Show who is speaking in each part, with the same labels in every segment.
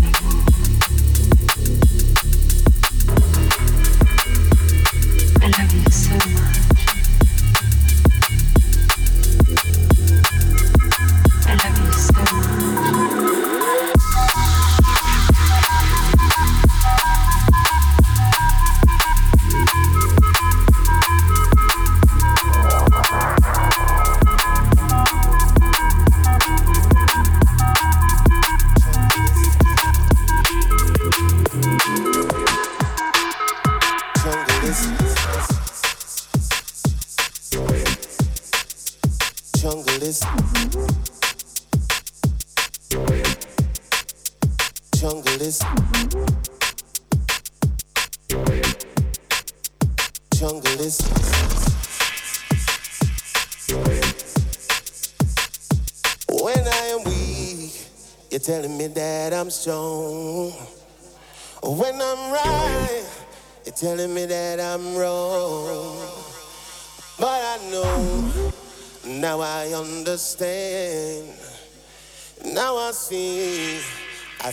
Speaker 1: baby.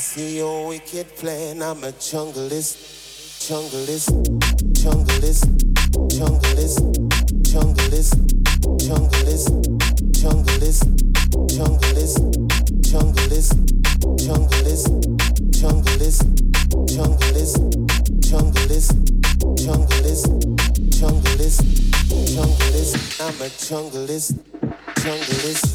Speaker 1: See your wicked plan. I'm a junglist, junglist, junglist, junglist, junglist, junglist, junglist, junglist, junglist, junglist, junglist, junglist, junglist, junglist, junglist, junglist. I'm a junglist, junglist.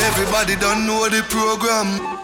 Speaker 2: Everybody don't know the program.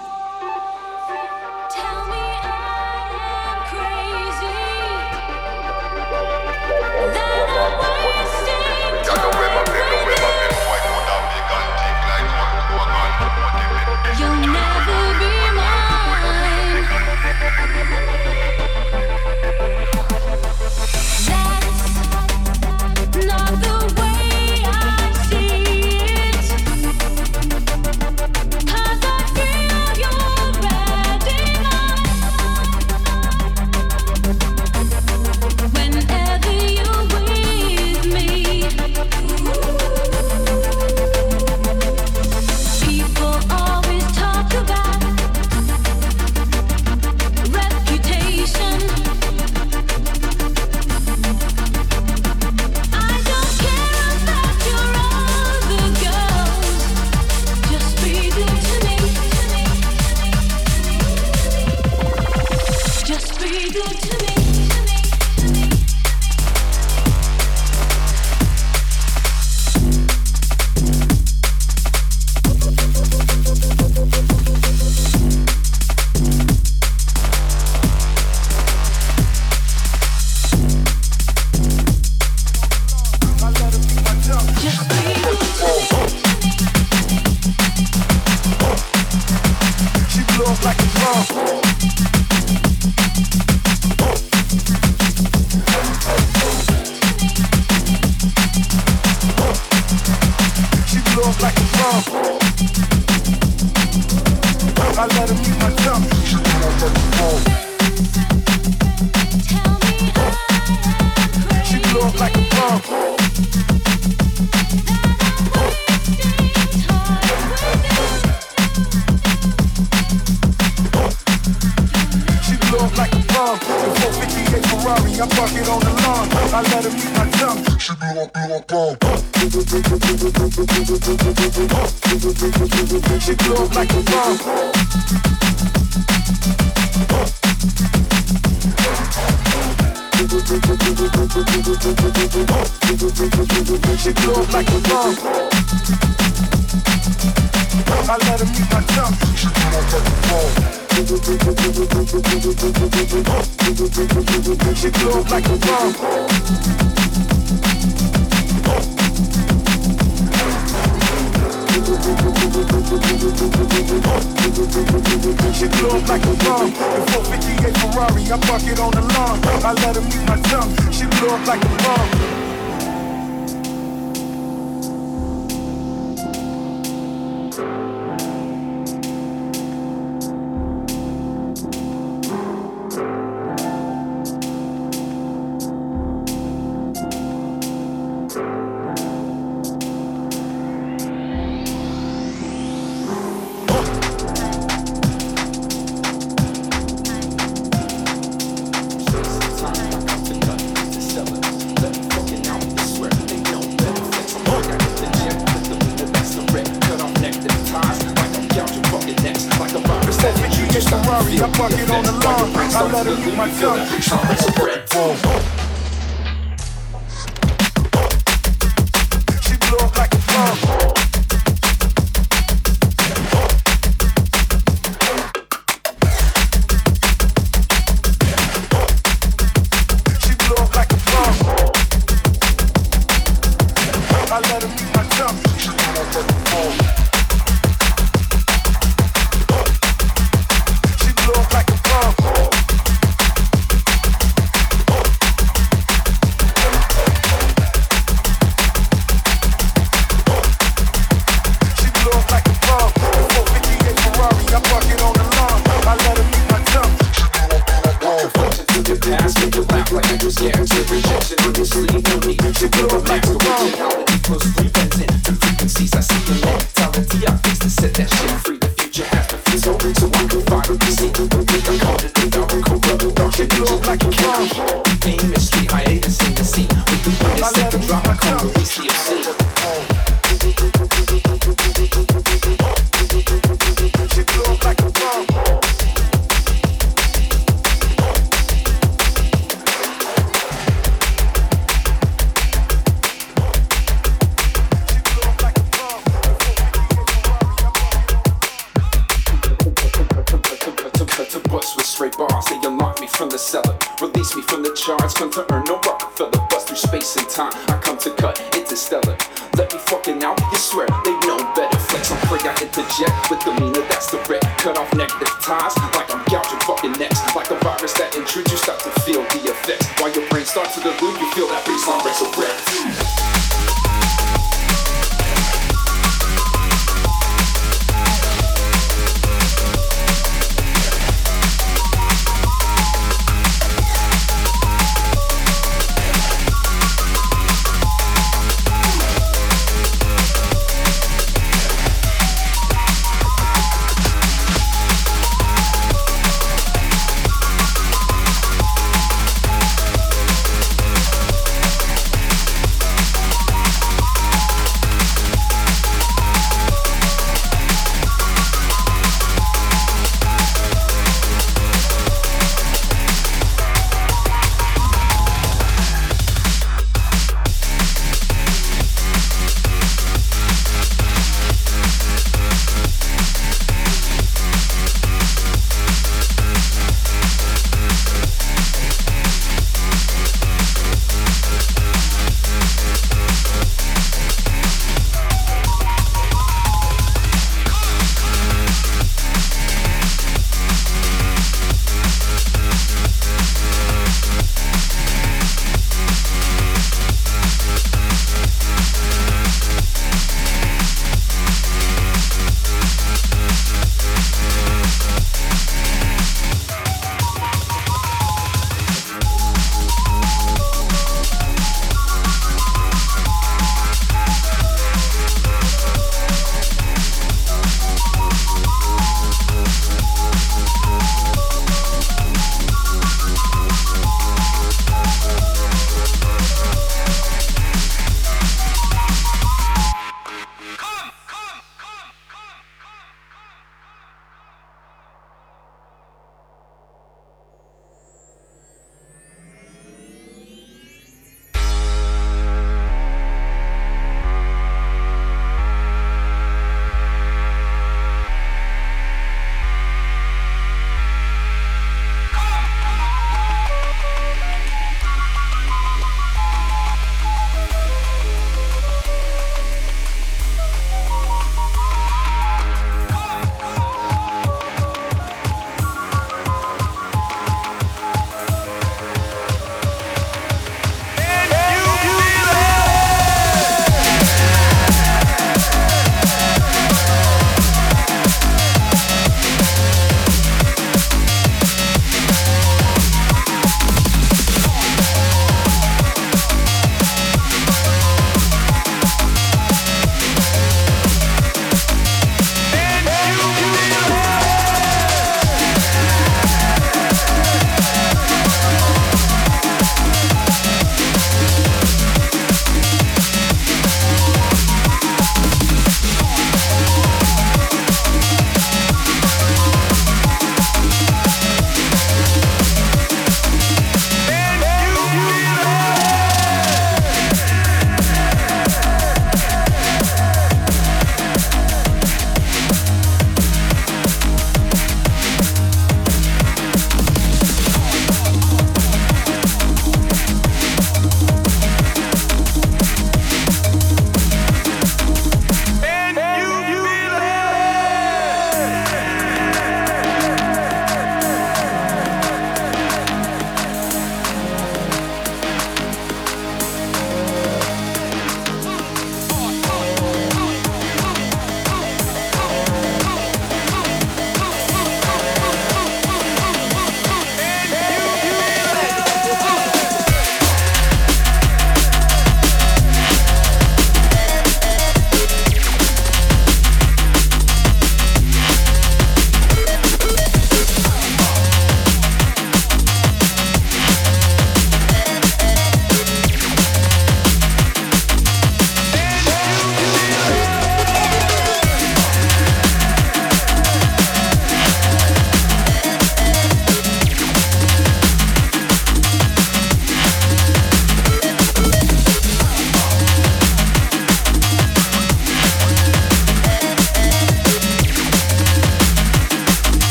Speaker 2: I
Speaker 3: park it on the lawn. I let her eat my tongue. She blew up. She like a bomb. She blew like a bomb. I let her eat my chum. She get up like a bomb. She blew like a bomb. 458 Ferrari, I park it on the lawn. I let her eat my tongue. She blew up like a bomb.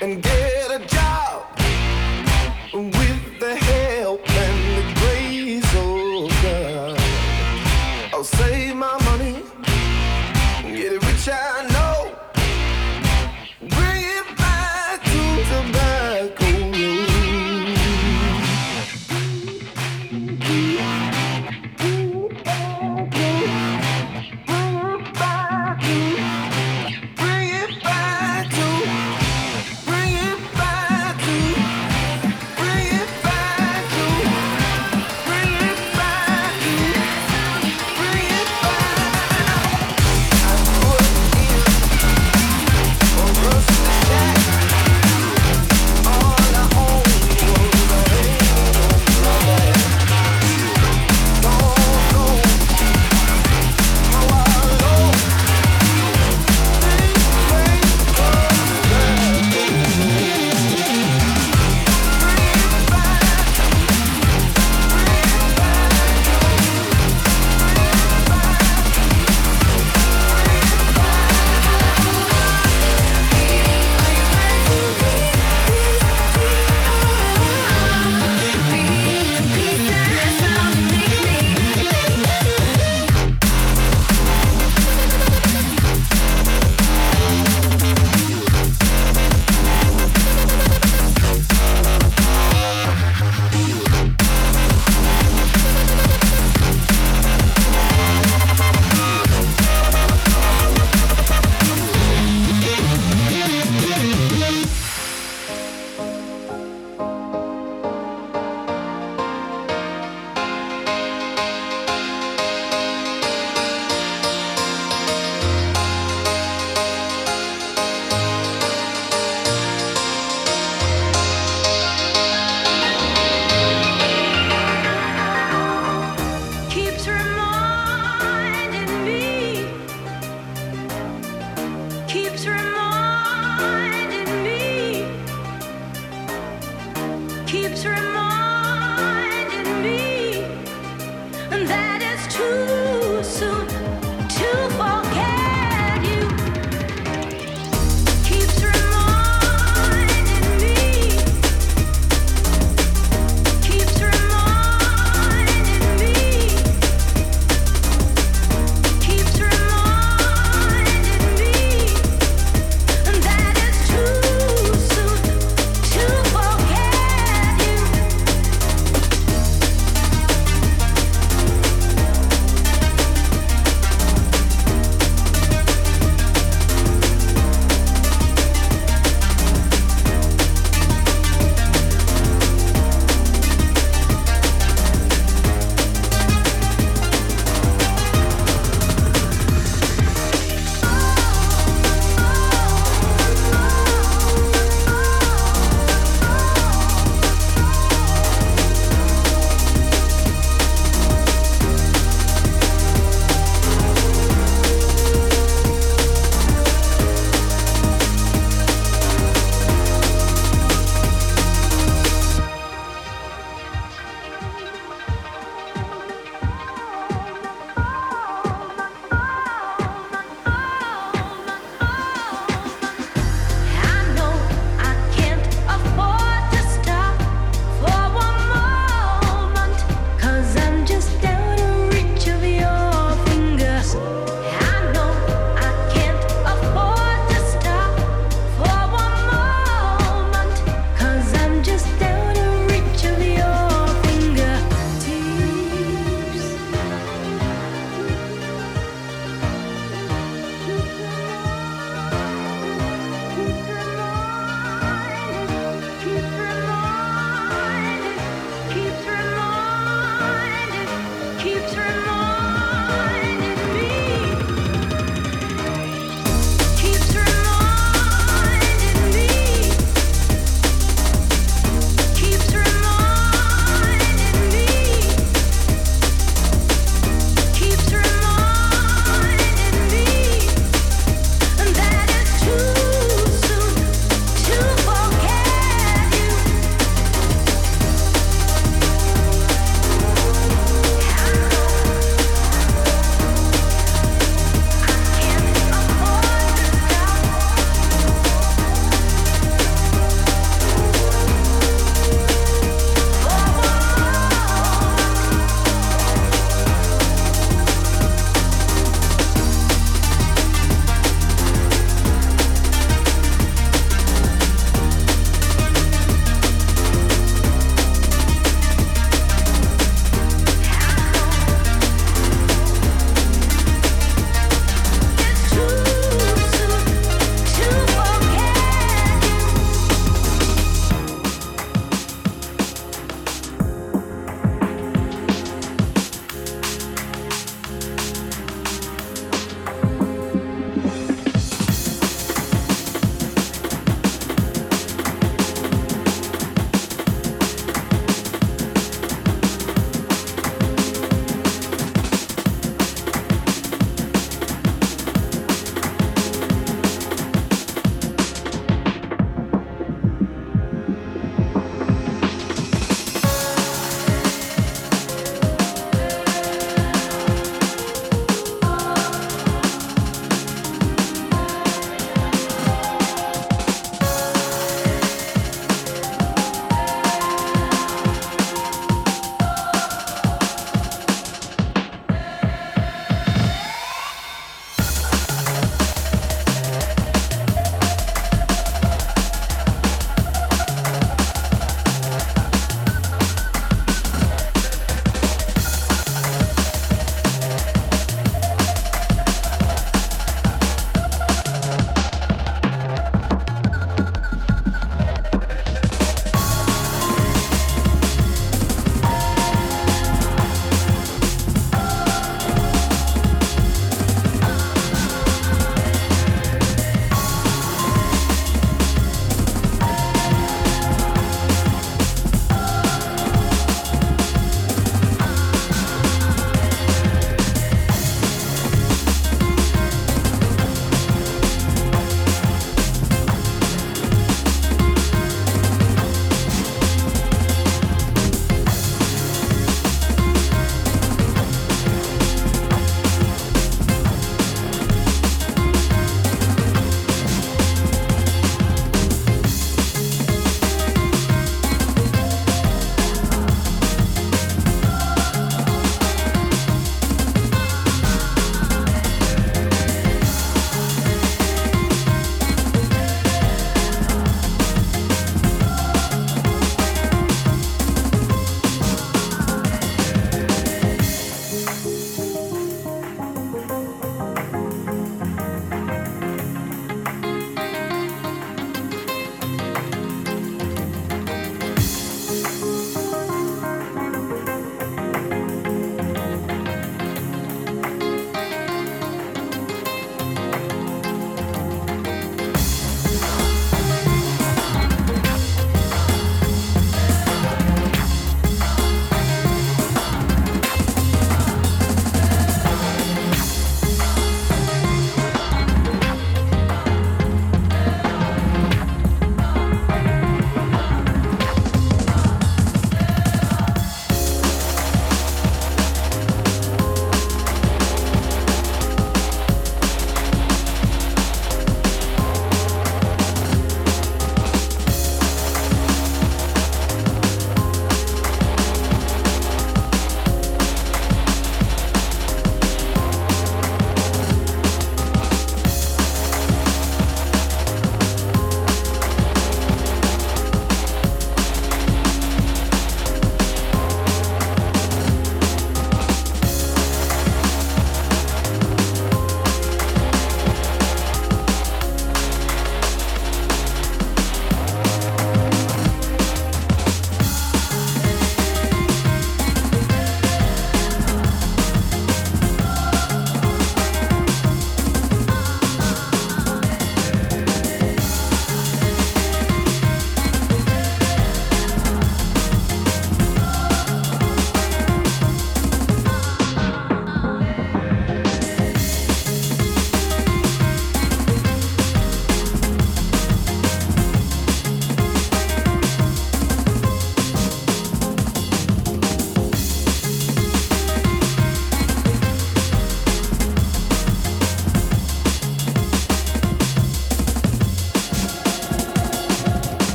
Speaker 4: and
Speaker 2: give.